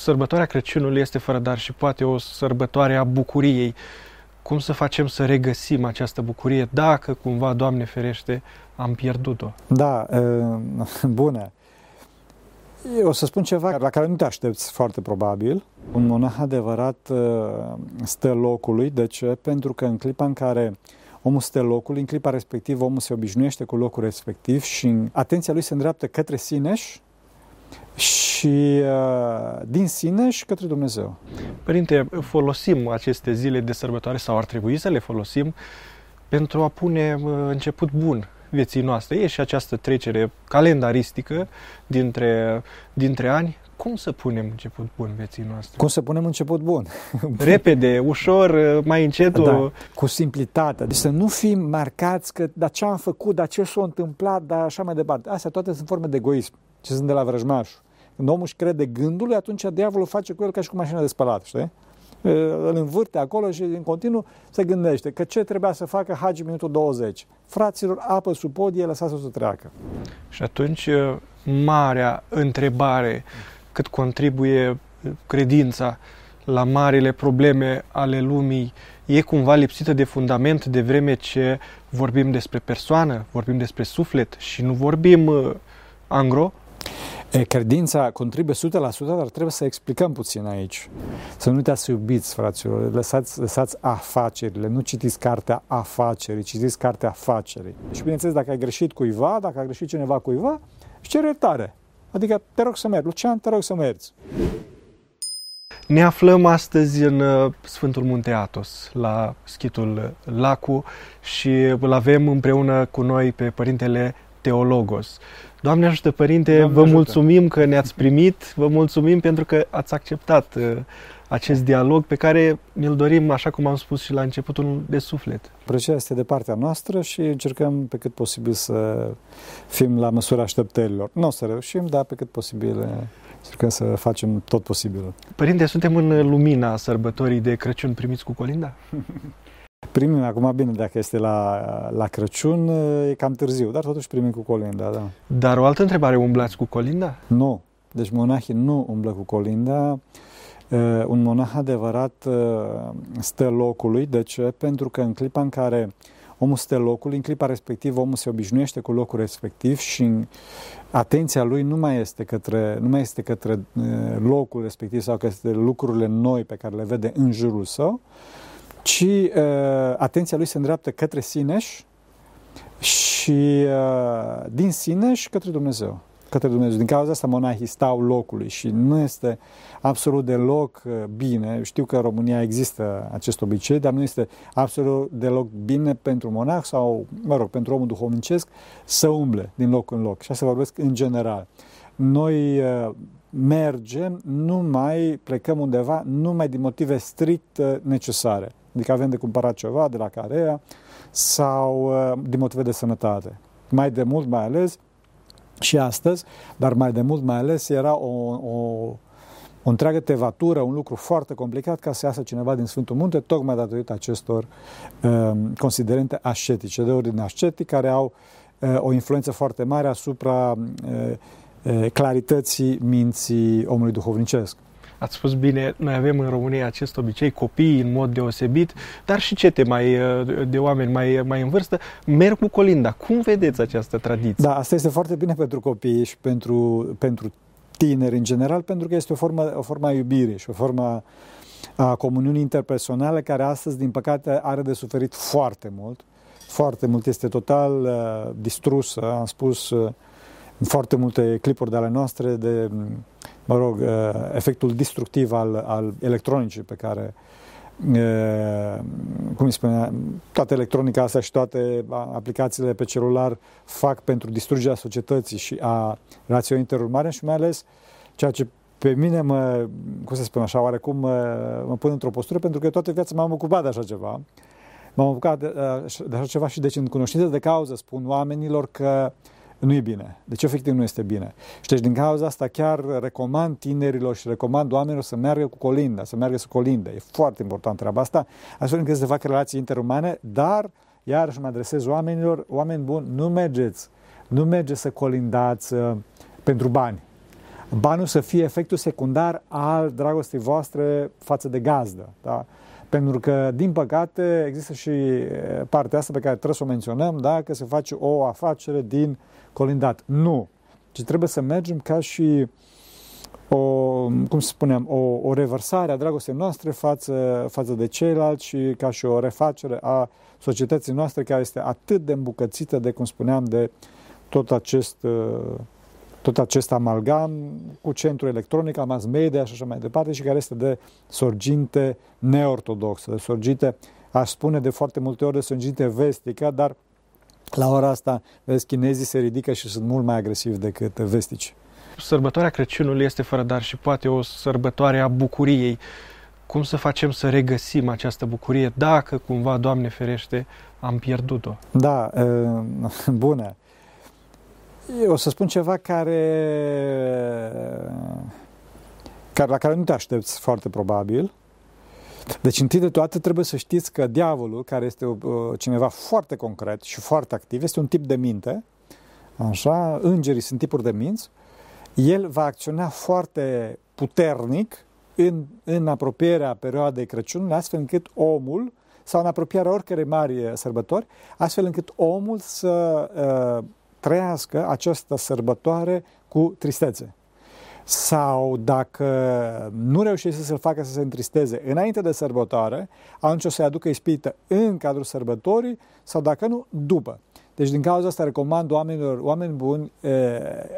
sărbătoarea Crăciunului este fără dar și poate o sărbătoare a bucuriei. Cum să facem să regăsim această bucurie dacă cumva, Doamne ferește, am pierdut-o? Da, bună. Eu o să spun ceva la care nu te aștepți foarte probabil. Un monah adevărat stă locului. De ce? Pentru că în clipa în care omul stă locului, în clipa respectivă omul se obișnuiește cu locul respectiv și atenția lui se îndreaptă către sineș și uh, din sine și către Dumnezeu. Părinte, folosim aceste zile de sărbătoare sau ar trebui să le folosim pentru a pune uh, început bun vieții noastre. E și această trecere calendaristică dintre, dintre ani. Cum să punem început bun vieții noastre? Cum să punem început bun? Repede, ușor, uh, mai încetul. Da, cu simplitate. Deci să nu fim marcați că da ce am făcut, da ce s-a întâmplat, da așa mai departe. Astea toate sunt forme de egoism ce sunt de la vrăjmașul. Când omul își crede gândul, atunci diavolul face cu el ca și cu mașina de spălat, știi? Îl învârte acolo și în continuu se gândește că ce trebuia să facă Hagi minutul 20. Fraților, apă sub podie, lăsați-o să treacă. Și atunci, marea întrebare, cât contribuie credința la marile probleme ale lumii, e cumva lipsită de fundament de vreme ce vorbim despre persoană, vorbim despre suflet și nu vorbim angro, Credința contribuie 100%, dar trebuie să explicăm puțin aici. Să nu uitați să iubiți, fraților, lăsați, lăsați afacerile, nu citiți cartea afacerii, citiți cartea afacerii. Și bineînțeles, dacă ai greșit cuiva, dacă a greșit cineva cuiva, își cere iertare. Adică te rog să mergi. Lucian, te rog să mergi. Ne aflăm astăzi în uh, Sfântul Munte Atos, la schitul Lacu și îl avem împreună cu noi pe Părintele Teologos. Doamne ajută, Părinte, Doamne vă ajută. mulțumim că ne-ați primit, vă mulțumim pentru că ați acceptat uh, acest dialog pe care ne-l dorim, așa cum am spus și la începutul, de suflet. Plăcerea este de partea noastră și încercăm pe cât posibil să fim la măsura așteptărilor. Nu o să reușim, dar pe cât posibil uh, încercăm să facem tot posibilul. Părinte, suntem în lumina sărbătorii de Crăciun primiți cu colinda? Primim acum, bine, dacă este la, la Crăciun, e cam târziu, dar totuși primim cu colinda, da. Dar o altă întrebare, umblați cu colinda? Nu. Deci monahii nu umblă cu colinda. Un monah adevărat stă locului. De ce? Pentru că în clipa în care omul stă locului, în clipa respectivă omul se obișnuiește cu locul respectiv și atenția lui nu mai este către, nu mai este către locul respectiv sau către lucrurile noi pe care le vede în jurul său, ci uh, atenția lui se îndreaptă către Sineș și uh, din Sineș către Dumnezeu. Către Dumnezeu. Din cauza asta monahii stau locului și nu este absolut deloc uh, bine. Știu că în România există acest obicei, dar nu este absolut deloc bine pentru monah sau, mă rog, pentru omul duhovnicesc să umble din loc în loc. Și asta vorbesc în general. Noi uh, mergem, nu mai plecăm undeva, numai din motive strict uh, necesare. Adică avem de cumpărat ceva de la Carea sau uh, din motive de sănătate. Mai de mult, mai ales, și astăzi, dar mai de mult, mai ales, era o, o, o întreagă tevatură, un lucru foarte complicat ca să iasă cineva din Sfântul Munte, tocmai datorită acestor uh, considerente ascetice, de ordine ascetic, care au uh, o influență foarte mare asupra uh, uh, clarității minții omului duhovnicesc. Ați spus bine, noi avem în România acest obicei, copiii în mod deosebit, dar și cete mai, de oameni mai, mai în vârstă, merg cu colinda. Cum vedeți această tradiție? Da, asta este foarte bine pentru copii și pentru, pentru tineri în general, pentru că este o formă, o formă a iubirii și o formă a comuniunii interpersonale care astăzi, din păcate, are de suferit foarte mult. Foarte mult, este total uh, distrusă. Am spus uh, în foarte multe clipuri de ale noastre de mă rog, uh, efectul destructiv al, al electronicii pe care uh, cum îi spunea, toată electronica asta și toate aplicațiile pe celular fac pentru distrugerea societății și a relației interurmare și mai ales ceea ce pe mine mă, cum să spun așa, oarecum mă, mă pun într-o postură pentru că toată viața m-am ocupat de așa ceva. M-am ocupat de, uh, de așa ceva și deci în cunoștință de cauză spun oamenilor că uh, nu e bine. Deci efectiv nu este bine. Și deci din cauza asta chiar recomand tinerilor și recomand oamenilor să meargă cu colinda, să meargă să colinde. E foarte important treaba asta, astfel încât să facă relații interumane, dar iarăși mă adresez oamenilor, oameni buni, nu mergeți, nu mergeți să colindați uh, pentru bani. banul să fie efectul secundar al dragostei voastre față de gazdă. Da? Pentru că, din păcate, există și partea asta pe care trebuie să o menționăm, da? că se face o afacere din colindat. Nu. Ci trebuie să mergem ca și o, cum să spunem, o, o revărsare a dragostei noastre față, față de ceilalți și ca și o refacere a societății noastre care este atât de îmbucățită de, cum spuneam, de tot acest, tot acest amalgam cu centru electronic, al mass media și așa mai departe și care este de sorginte neortodoxă, de sorginte, aș spune de foarte multe ori, de sorginte vestică, dar la ora asta, vezi, chinezii se ridică și sunt mult mai agresivi decât vestici. Sărbătoarea Crăciunului este fără dar și poate o sărbătoare a bucuriei. Cum să facem să regăsim această bucurie dacă cumva, Doamne ferește, am pierdut-o? Da, bună. Eu o să spun ceva care, care la care nu te aștepți foarte probabil, deci, întâi de toate, trebuie să știți că diavolul, care este uh, cineva foarte concret și foarte activ, este un tip de minte, așa, îngerii sunt tipuri de minți, el va acționa foarte puternic în, în apropierea perioadei Crăciunului, astfel încât omul, sau în apropierea oricărei mari sărbători, astfel încât omul să uh, trăiască această sărbătoare cu tristețe. Sau dacă nu reușește să-l facă să se întristeze înainte de sărbătoare, atunci o să-i aducă ispită în cadrul sărbătorii sau dacă nu, după. Deci din cauza asta recomand oamenilor, oameni buni,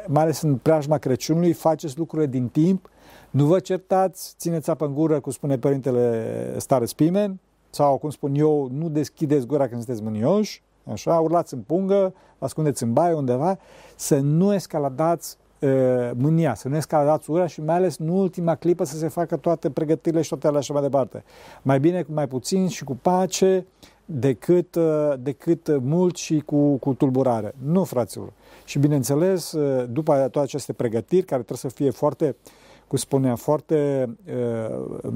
mai ales în preajma Crăciunului, faceți lucrurile din timp, nu vă certați, țineți apă în gură, cum spune Părintele Stare Spimen, sau cum spun eu, nu deschideți gura când sunteți mânioși, așa, urlați în pungă, vă ascundeți în baie undeva, să nu escaladați mânia, să nu escaladați ura și mai ales în ultima clipă să se facă toate pregătirile și toate alea așa mai departe. Mai bine cu mai puțin și cu pace decât, decât mult și cu, cu tulburare. Nu, fraților. Și bineînțeles, după toate aceste pregătiri, care trebuie să fie foarte, cum spunea, foarte uh,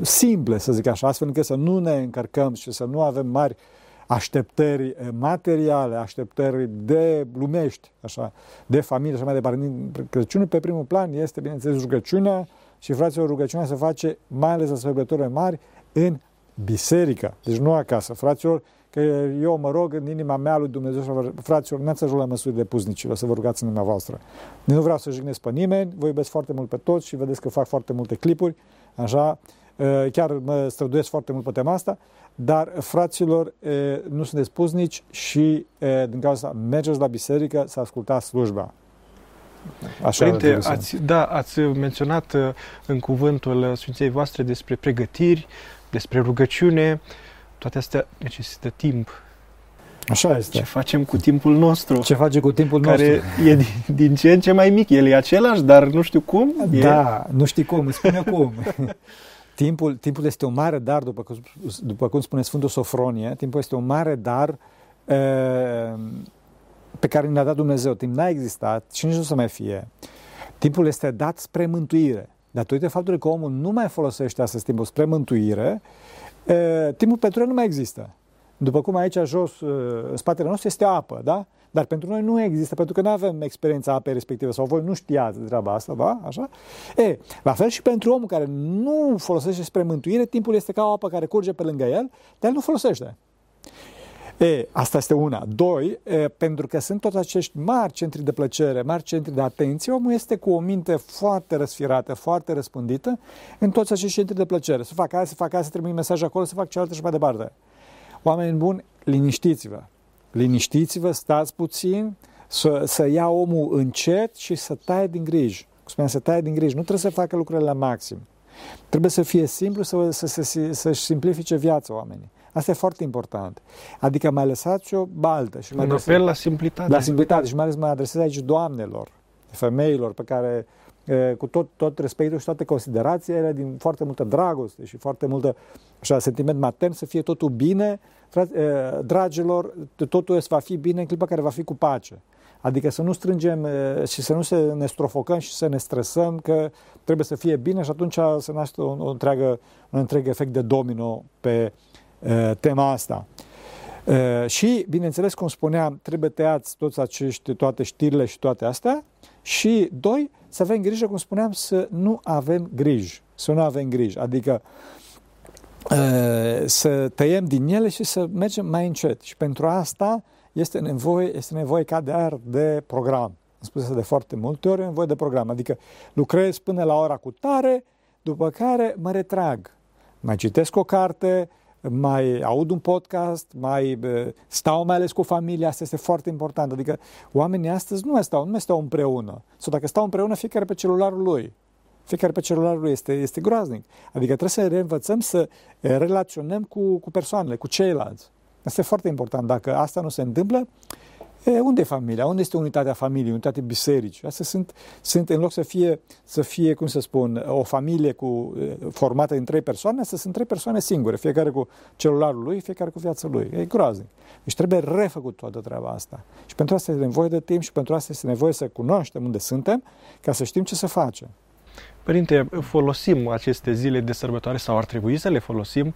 simple, să zic așa, astfel încât să nu ne încărcăm și să nu avem mari uh, așteptări eh, materiale, așteptări de lumești, așa, de familie și mai departe. Crăciunul pe primul plan este, bineînțeles, rugăciunea și, fraților, rugăciunea se face mai ales la sărbătorile mari în biserică, deci nu acasă. Fraților, că eu mă rog în inima mea lui Dumnezeu, fraților, nu ați ajuns la măsuri de puznicilor, să vă rugați în inima voastră. Nu vreau să jignesc pe nimeni, vă iubesc foarte mult pe toți și vedeți că fac foarte multe clipuri, așa, eh, chiar mă străduiesc foarte mult pe tema asta, dar, fraților, nu sunteți puznici și, din cauza asta, mergeți la biserică să ascultați slujba. Așa Părinte, ați, da, ați menționat în cuvântul Sfinței voastre despre pregătiri, despre rugăciune. Toate astea necesită timp. Așa este. Ce facem cu timpul nostru? Ce face cu timpul care nostru? Care e din, din ce în ce mai mic. El e același, dar nu știu cum. Da, e... nu știi cum, spune cum. Timpul, timpul este un mare dar, după cum, după cum spune Sfântul Sofronie, timpul este un mare dar e, pe care ne-a dat Dumnezeu. Timp n-a existat și nici nu să mai fie. Timpul este dat spre mântuire. Datorită faptului că omul nu mai folosește astăzi timpul spre mântuire, e, timpul pentru el nu mai există. După cum aici jos, în spatele nostru, este apă, da? Dar pentru noi nu există, pentru că nu avem experiența apei respective sau voi nu știați treaba asta, da? Așa? E, la fel și pentru omul care nu folosește spre mântuire, timpul este ca o apă care curge pe lângă el, dar el nu folosește. E, asta este una. Doi, e, pentru că sunt toți acești mari centri de plăcere, mari centri de atenție, omul este cu o minte foarte răsfirată, foarte răspândită în toți acești centri de plăcere. Să fac aia, să fac aia, să trimit mesaj acolo, să fac cealaltă și mai departe. Oameni buni, liniștiți-vă liniștiți-vă, stați puțin, să, să ia omul încet și să taie din griji. Cum spuneam, să taie din griji. Nu trebuie să facă lucrurile la maxim. Trebuie să fie simplu, să, să, să, să-și simplifice viața oamenii. Asta e foarte important. Adică mai lăsați o baltă. Și Un apel la simplitate. La simplitate și mai ales mă adresez aici doamnelor, femeilor pe care cu tot, tot respectul și toate considerațiile, din foarte multă dragoste și foarte multă așa, sentiment matern, să fie totul bine, dragilor, totul va fi bine în clipa care va fi cu pace. Adică să nu strângem și să nu se ne strofocăm și să ne stresăm că trebuie să fie bine și atunci să naște un, un, întreagă, un întreg efect de domino pe uh, tema asta. Uh, și, bineînțeles, cum spuneam, trebuie tăiați toți acești, toate știrile și toate astea și, doi, să avem grijă, cum spuneam, să nu avem griji, să nu avem griji, adică să tăiem din ele și să mergem mai încet. Și pentru asta este nevoie, este nevoie ca de ar de program. Am spus asta de foarte multe ori, nevoie de program. Adică lucrez până la ora cu tare, după care mă retrag. Mai citesc o carte, mai aud un podcast, mai stau mai ales cu familia, asta este foarte important. Adică oamenii astăzi nu mai stau, nu mai stau împreună. Sau dacă stau împreună, fiecare pe celularul lui. Fiecare pe celularul lui este, este groaznic. Adică trebuie să reînvățăm să relaționăm cu, cu persoanele, cu ceilalți. Asta e foarte important. Dacă asta nu se întâmplă, E, unde e familia? Unde este unitatea familiei, unitatea bisericii? Astea sunt, sunt, în loc să fie, să fie, cum să spun, o familie cu, formată din trei persoane, astea sunt trei persoane singure, fiecare cu celularul lui, fiecare cu viața lui. E groaznic. Deci trebuie refăcut toată treaba asta. Și pentru asta este nevoie de timp și pentru asta este nevoie să cunoaștem unde suntem, ca să știm ce să facem. Părinte, folosim aceste zile de sărbătoare sau ar trebui să le folosim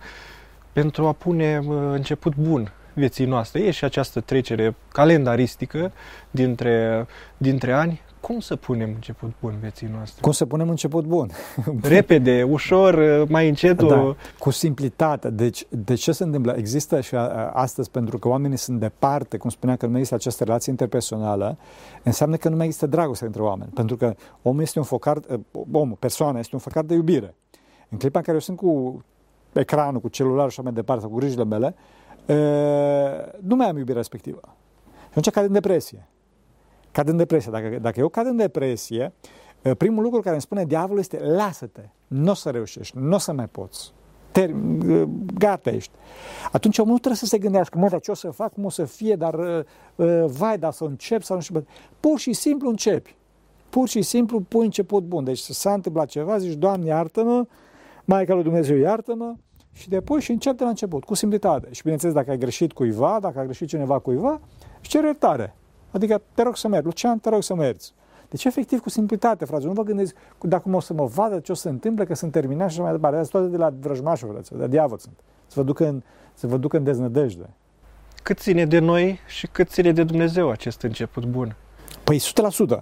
pentru a pune început bun vieții noastre. E și această trecere calendaristică dintre, dintre ani. Cum să punem început bun vieții noastre? Cum să punem început bun? Repede, ușor, mai încet. Da, cu simplitate. Deci, de ce se întâmplă? Există și astăzi, pentru că oamenii sunt departe, cum spuneam că nu mai există această relație interpersonală, înseamnă că nu mai există dragoste între oameni. Pentru că omul este un focar, omul, persoana este un focar de iubire. În clipa în care eu sunt cu ecranul, cu celularul și așa mai departe, sau cu grijile mele, nu mai am iubirea respectivă. Și atunci cad în depresie. Cad în depresie. Dacă, dacă eu cad în depresie, primul lucru care îmi spune diavolul este lasă-te, nu o să reușești, nu o să mai poți. Ter, gata ești. Atunci omul nu trebuie să se gândească, mă, dar ce o să fac, cum o să fie, dar vai, dar să încep sau nu știu. Pur și simplu începi. Pur și simplu pui început bun. Deci să s-a întâmplat ceva, zici, Doamne, iartă-mă, Maica lui Dumnezeu, iartă-mă, și depui și încep de la început, cu simplitate. Și bineînțeles, dacă ai greșit cuiva, dacă a greșit cineva cuiva, își cere iertare. Adică te rog să mergi. Lucian, te rog să mergi. Deci, efectiv, cu simplitate, frate. Nu vă gândiți dacă o să mă vadă ce o să se întâmple, că sunt terminat și așa mai departe. Asta toate de la vrăjmașul, frate, de diavol sunt. Să vă ducă în, să vă ducă în deznădejde. Cât ține de noi și cât ține de Dumnezeu acest început bun? Păi 100%.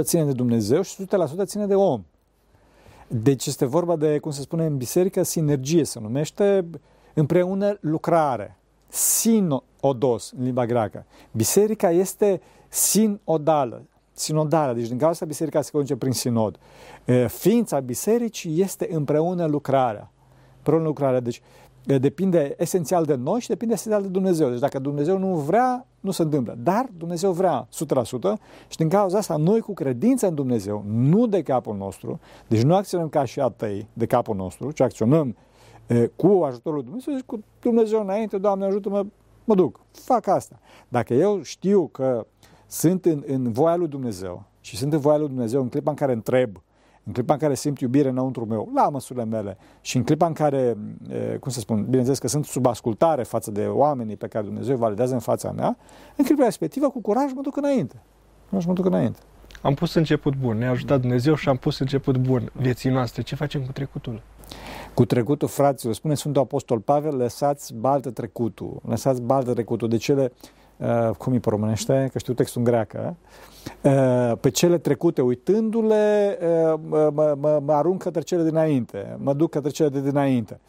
100% ține de Dumnezeu și 100% ține de om. Deci este vorba de, cum se spune în biserică, sinergie, se numește împreună lucrare. Sinodos în limba greacă. Biserica este sinodală, sinodală, deci din cauza biserica se conduce prin sinod. Ființa bisericii este împreună lucrarea. Împreună lucrarea. Deci depinde esențial de noi și depinde esențial de Dumnezeu. Deci dacă Dumnezeu nu vrea, nu se întâmplă. Dar Dumnezeu vrea 100% și din cauza asta noi cu credință în Dumnezeu, nu de capul nostru, deci nu acționăm ca și atei de capul nostru, ci acționăm e, cu ajutorul lui Dumnezeu, deci cu Dumnezeu înainte, Doamne ajută-mă, mă duc, fac asta. Dacă eu știu că sunt în, în voia lui Dumnezeu și sunt în voia lui Dumnezeu în clipa în care întreb, în clipa în care simt iubire înăuntru meu, la măsurile mele, și în clipa în care, cum să spun, bineînțeles că sunt sub ascultare față de oamenii pe care Dumnezeu validează în fața mea, în clipa respectivă, cu curaj, mă duc înainte. Nu mă duc înainte. Am pus început bun, ne-a ajutat Dumnezeu și am pus început bun vieții noastre. Ce facem cu trecutul? Cu trecutul, fraților, spune Sfântul Apostol Pavel, lăsați baltă trecutul, lăsați baltă trecutul de cele Uh, cum îi românește, că știu textul în greacă, uh, pe cele trecute uitându-le, uh, mă, mă, mă arunc către cele dinainte, mă duc către cele de dinainte.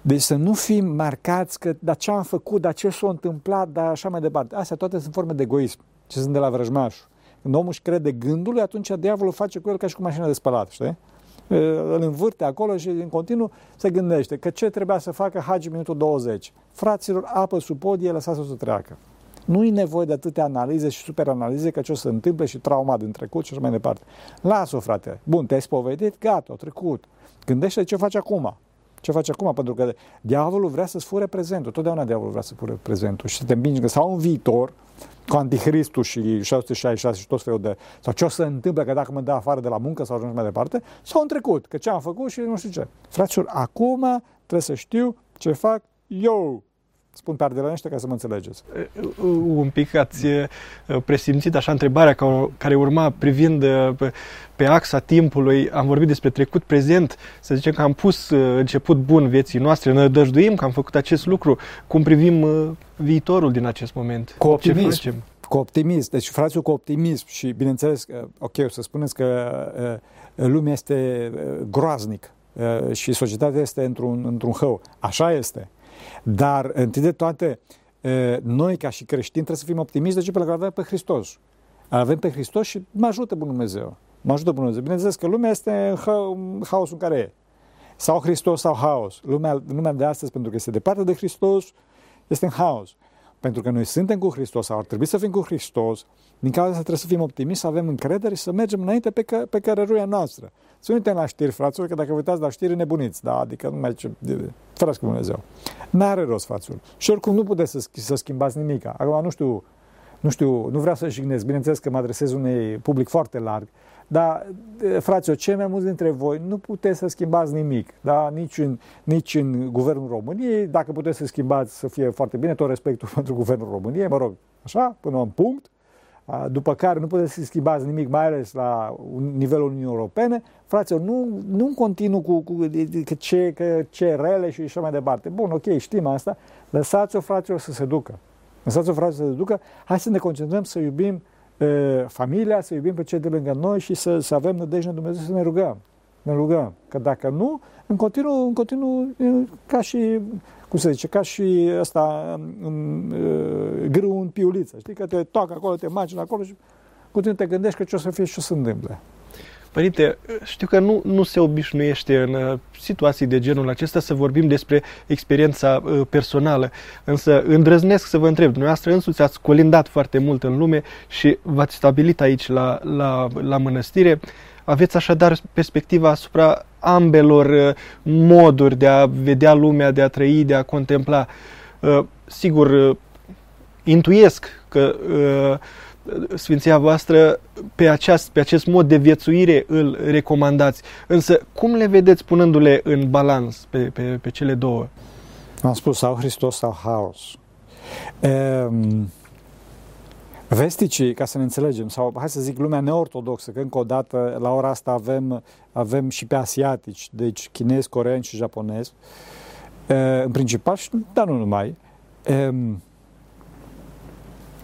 Deci să nu fim marcați că da ce am făcut, da ce s-a întâmplat, da așa mai departe. Astea toate sunt forme de egoism, ce sunt de la vrăjmașul. Când omul își crede gândul, atunci diavolul face cu el ca și cu mașina de spălat, știi? îl învârte acolo și în continuu se gândește că ce trebuia să facă Hagi minutul 20. Fraților, apă sub podie, lăsați-o să treacă. Nu e nevoie de atâtea analize și superanalize că ce o să întâmple și trauma din trecut și așa mai departe. Lasă-o, frate. Bun, te-ai spovedit, gata, a trecut. Gândește ce faci acum. Ce faci acum? Pentru că diavolul vrea să-ți fure prezentul. Totdeauna diavolul vrea să fure prezentul și să te împingi sau în viitor, cu Anticristul și 666 și tot felul de... Sau ce o să se întâmple că dacă mă dă afară de la muncă sau ajung mai departe, sau în trecut, că ce am făcut și nu știu ce. Fraților, acum trebuie să știu ce fac eu spun pe ardelenește ca să mă înțelegeți. Un pic ați presimțit așa întrebarea care urma privind pe axa timpului, am vorbit despre trecut, prezent, să zicem că am pus început bun vieții noastre, noi dăjduim că am făcut acest lucru, cum privim viitorul din acest moment? Cu optimism. Ce facem? cu optimism, deci fraților cu optimism și bineînțeles, ok, o să spuneți că lumea este groaznic și societatea este într-un, într-un hău. Așa este. Dar, întâi de toate, noi ca și creștini trebuie să fim optimiști, de ce? Pentru că avem pe Hristos. Avem pe Hristos și mă ajută Bunul Dumnezeu. Mă ajută Bunul Dumnezeu. Bineînțeles că lumea este în haosul în care e. Sau Hristos sau haos. Lumea, lumea de astăzi, pentru că este departe de Hristos, este în haos. Pentru că noi suntem cu Hristos sau ar trebui să fim cu Hristos, din cauza asta trebuie să fim optimiști, să avem încredere și să mergem înainte pe, că, pe cărăruia noastră. Să uităm la știri, fraților, că dacă vă uitați la știri, nebuniți, da? Adică nu mai ce... Fără cu Dumnezeu. N-are rost, fraților. Și oricum nu puteți să, să schimbați nimic. Acum nu știu, nu știu, nu vreau să jignesc, bineînțeles că mă adresez unui public foarte larg, dar, fraților, cei mai mulți dintre voi nu puteți să schimbați nimic, da? nici, în, nici în Guvernul României. Dacă puteți să schimbați, să fie foarte bine, tot respectul pentru Guvernul României, mă rog, așa, până un punct. După care nu puteți să schimbați nimic, mai ales la nivelul Uniunii Europene. Fraților, nu, nu continuu cu, cu că ce, că ce rele și așa mai departe. Bun, ok, știm asta. Lăsați-o, fraților, să se ducă. Lăsați-o, fraților, să se ducă. Hai să ne concentrăm să iubim familia, să iubim pe cei de lângă noi și să, să avem nădejde în Dumnezeu să ne rugăm. Ne rugăm. Că dacă nu, în continuu, în continuu ca și, cum se zice, ca și ăsta, în, grâu în piuliță. Știi că te toacă acolo, te magini acolo și continuu te gândești că ce o să fie și ce o să întâmple. Părinte, știu că nu, nu se obișnuiește în uh, situații de genul acesta să vorbim despre experiența uh, personală, însă îndrăznesc să vă întreb, dumneavoastră însuți ați colindat foarte mult în lume și v-ați stabilit aici la, la, la mănăstire, aveți așadar perspectiva asupra ambelor uh, moduri de a vedea lumea, de a trăi, de a contempla. Sigur, intuiesc că Sfinția voastră pe, aceast, pe acest mod de viețuire îl recomandați. Însă cum le vedeți punându-le în balans pe, pe, pe cele două? Am spus sau Hristos sau haos. Um, vesticii, ca să ne înțelegem, sau hai să zic lumea neortodoxă, că încă o dată la ora asta avem, avem și pe asiatici, deci chinezi, coreeni și japonezi, uh, în principal, dar nu numai, um,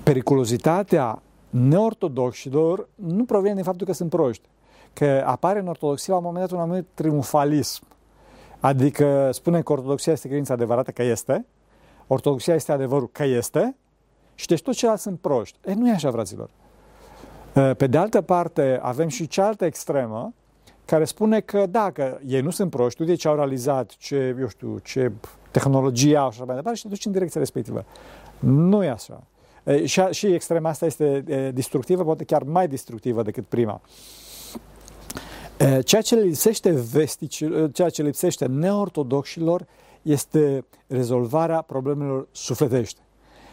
periculozitatea neortodoxilor nu provine din faptul că sunt proști. Că apare în ortodoxie la un moment dat un anumit triumfalism. Adică spune că ortodoxia este credința adevărată, că este, ortodoxia este adevărul, că este, și deci toți ceilalți sunt proști. E, nu e așa, fraților. Pe de altă parte, avem și cealaltă extremă, care spune că dacă ei nu sunt proști, de ce au realizat, ce, eu știu, ce tehnologie au și așa mai departe și te duci în direcția respectivă. Nu e așa. Și, și extrema asta este destructivă, poate chiar mai destructivă decât prima. Ceea ce le lipsește vesticilor, ceea ce lipsește neortodoxilor este rezolvarea problemelor sufletești.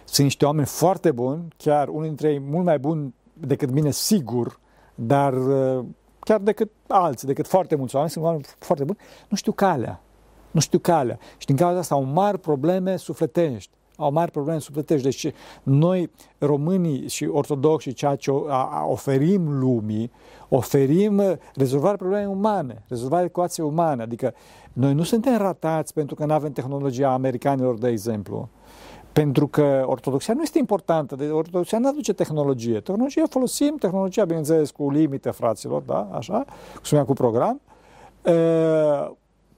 Sunt niște oameni foarte buni, chiar unul dintre ei mult mai buni decât mine, sigur, dar chiar decât alții, decât foarte mulți oameni, sunt oameni foarte buni, nu știu calea. Nu știu calea. Și din cauza asta au mari probleme sufletești au mari probleme sufletești. Deci noi, românii și ortodoxi, ceea ce oferim lumii, oferim rezolvarea problemei umane, rezolvarea ecuației umane. Adică noi nu suntem ratați pentru că nu avem tehnologia americanilor, de exemplu. Pentru că ortodoxia nu este importantă, de ortodoxia nu aduce tehnologie. Tehnologia folosim, tehnologia, bineînțeles, cu limite, fraților, da, așa, cu cu program,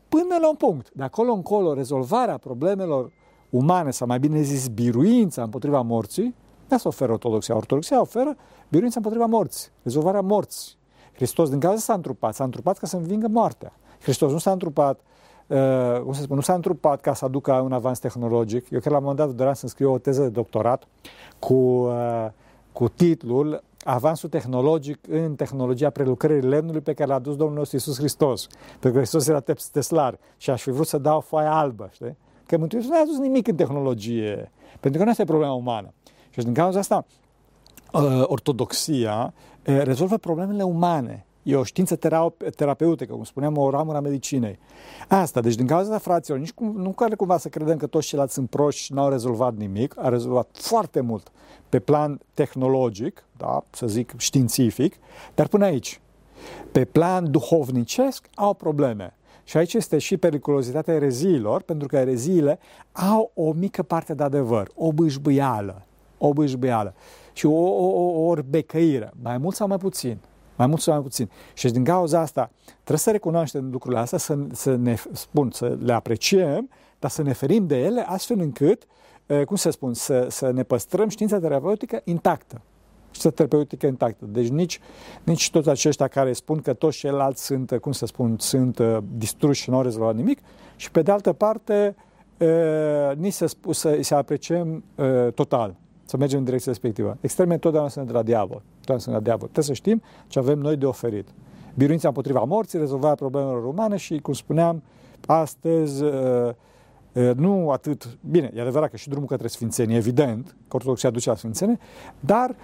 până la un punct. De acolo încolo, rezolvarea problemelor umane, sau mai bine zis biruința împotriva morții, asta oferă ortodoxia. Ortodoxia oferă biruința împotriva morții, rezolvarea morții. Hristos din cauza s-a întrupat, s-a întrupat ca să învingă moartea. Hristos nu s-a întrupat Uh, cum să spun, nu s-a întrupat ca să aducă un avans tehnologic. Eu cred la un moment dat doream să scriu o teză de doctorat cu, uh, cu titlul Avansul tehnologic în tehnologia prelucrării lemnului pe care l-a adus Domnul nostru Iisus Hristos. Pentru că Hristos era teslar și aș fi vrut să dau o foaie albă, știi? Că Mântuitorul nu a adus nimic în tehnologie, pentru că nu asta e problema umană. Și din cauza asta, uh, ortodoxia uh, rezolvă problemele umane. E o știință terapeutică, cum spuneam, o ramură a medicinei. Asta, deci din cauza asta, fraților, nici cum, nu care cumva să credem că toți ceilalți sunt proști și n-au rezolvat nimic, a rezolvat foarte mult pe plan tehnologic, da, să zic științific, dar până aici. Pe plan duhovnicesc au probleme. Și aici este și periculozitatea ereziilor, pentru că ereziile au o mică parte de adevăr, o bâșbâială, o bâșbâială. și o, o, o orbecăire, mai mult sau mai puțin. Mai mult sau mai puțin. Și din cauza asta trebuie să recunoaștem lucrurile astea, să, să ne spun, să le apreciem, dar să ne ferim de ele astfel încât, cum să spun, să, să ne păstrăm știința terapeutică intactă știința terapeutică intactă. Deci nici, nici toți aceștia care spun că toți ceilalți sunt, cum să spun, sunt distruși și nu au rezolvat nimic și pe de altă parte nici să, să, să apreciem total să mergem în direcția respectivă. Extremele întotdeauna sunt de la diavol. Întotdeauna sunt de la diavol. Trebuie să știm ce avem noi de oferit. Biruința împotriva morții, rezolvarea problemelor umane și, cum spuneam, astăzi nu atât, bine, e adevărat că și drumul către Sfințenie, evident, că Ortodoxia duce la Sfințenie, dar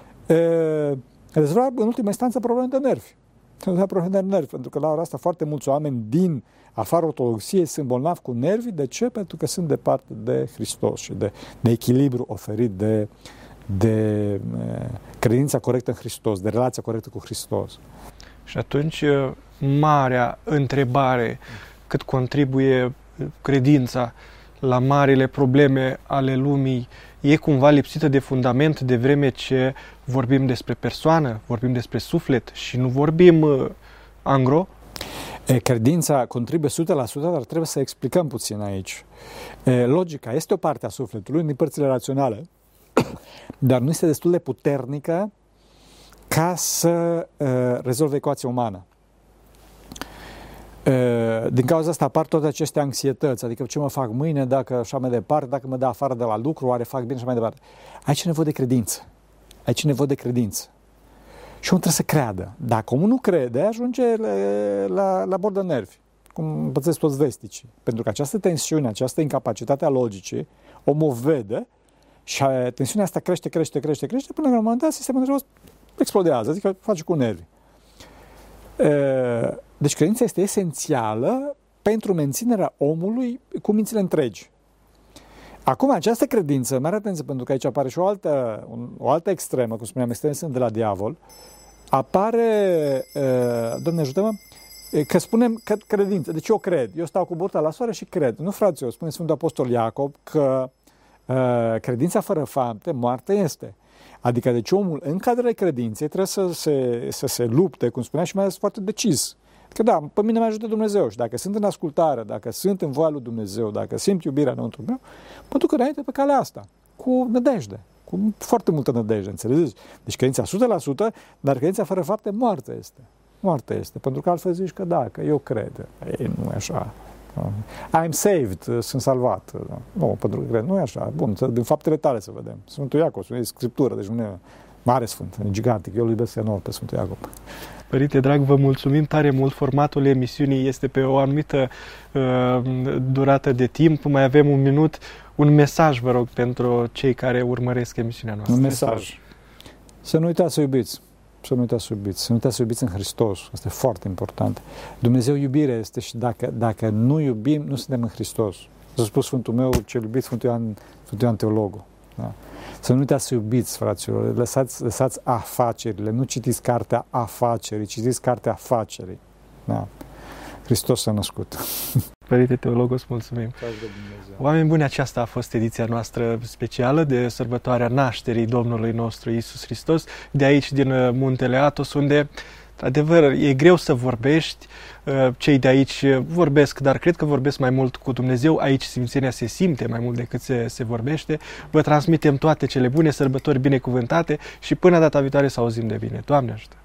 rezolva în ultima instanță probleme de nervi. Probleme de nervi, pentru că la ora asta foarte mulți oameni din afară ortodoxiei sunt bolnavi cu nervi. De ce? Pentru că sunt departe de Hristos și de, de echilibru oferit de, de credința corectă în Hristos, de relația corectă cu Hristos. Și atunci, marea întrebare, cât contribuie credința la marile probleme ale lumii, e cumva lipsită de fundament de vreme ce vorbim despre persoană, vorbim despre suflet și nu vorbim uh, angro? Credința contribuie 100%, dar trebuie să explicăm puțin aici. Logica este o parte a sufletului, din părțile raționale, dar nu este destul de puternică ca să rezolve ecuația umană. Din cauza asta apar toate aceste anxietăți, adică ce mă fac mâine, dacă așa mai departe, dacă mă dă afară de la lucru, oare fac bine și mai departe. Aici e nevoie de credință. Aici e nevoie de credință. Și omul trebuie să creadă. Dacă omul nu crede, ajunge la, la, la bord de nervi, cum învățăți toți vesticii. Pentru că această tensiune, această incapacitate a logicii, omul vede și tensiunea asta crește, crește, crește, crește, până la un moment dat sistemul nervos explodează, adică face cu nervi. Deci credința este esențială pentru menținerea omului cu mințile întregi. Acum, această credință, mare atenție, pentru că aici apare și o altă, o altă extremă, cum spuneam, extremă de la diavol, apare, uh, Doamne ajută-mă, că spunem că credință. Deci eu cred. Eu stau cu burta la soare și cred. Nu, frate, eu spune Sfântul Apostol Iacob că uh, credința fără fapte, moarte este. Adică, deci omul în cadrele credinței trebuie să se, să se lupte, cum spunea, și mai ales foarte decis. Că da, pe mine mă ajută Dumnezeu și dacă sunt în ascultare, dacă sunt în voia lui Dumnezeu, dacă simt iubirea înăuntru meu, mă duc înainte pe calea asta, cu nădejde, cu foarte multă nădejde, înțelegeți? Deci credința 100%, dar credința fără fapte moarte este. Moarte este, pentru că altfel zici că da, că eu cred. Ei, nu e așa. I'm saved, sunt salvat. Nu, pentru că cred, nu e așa. Bun, din faptele tale să vedem. Sfântul Iacob, e Scriptură, deci nu e mare sfânt, e gigantic. Eu îl iubesc enorm pe Sfântul Iacob. Părinte drag, vă mulțumim tare mult. Formatul emisiunii este pe o anumită uh, durată de timp. Mai avem un minut. Un mesaj, vă rog, pentru cei care urmăresc emisiunea noastră. Un mesaj. Să nu uitați să iubiți. Să nu uitați să iubiți. Să nu uitați să iubiți în Hristos. Asta e foarte important. Dumnezeu iubire este și dacă, dacă nu iubim, nu suntem în Hristos. S-a spus Sfântul meu, cel iubit Sfântul Ioan, Sfântul Ioan Teologul. Da? Să nu uitați să iubiți, fraților, lăsați, lăsați afacerile, nu citiți cartea afacerii, citiți cartea afacerii. Da. Hristos s-a născut. Părinte Teologos, mulțumim. Oameni buni, aceasta a fost ediția noastră specială de sărbătoarea nașterii Domnului nostru Isus Hristos, de aici din uh, Muntele Atos, unde Adevăr, e greu să vorbești, uh, cei de aici vorbesc, dar cred că vorbesc mai mult cu Dumnezeu. Aici simțenia se simte mai mult decât se, se vorbește. Vă transmitem toate cele bune, sărbători binecuvântate și până data viitoare să auzim de bine. Doamne ajută!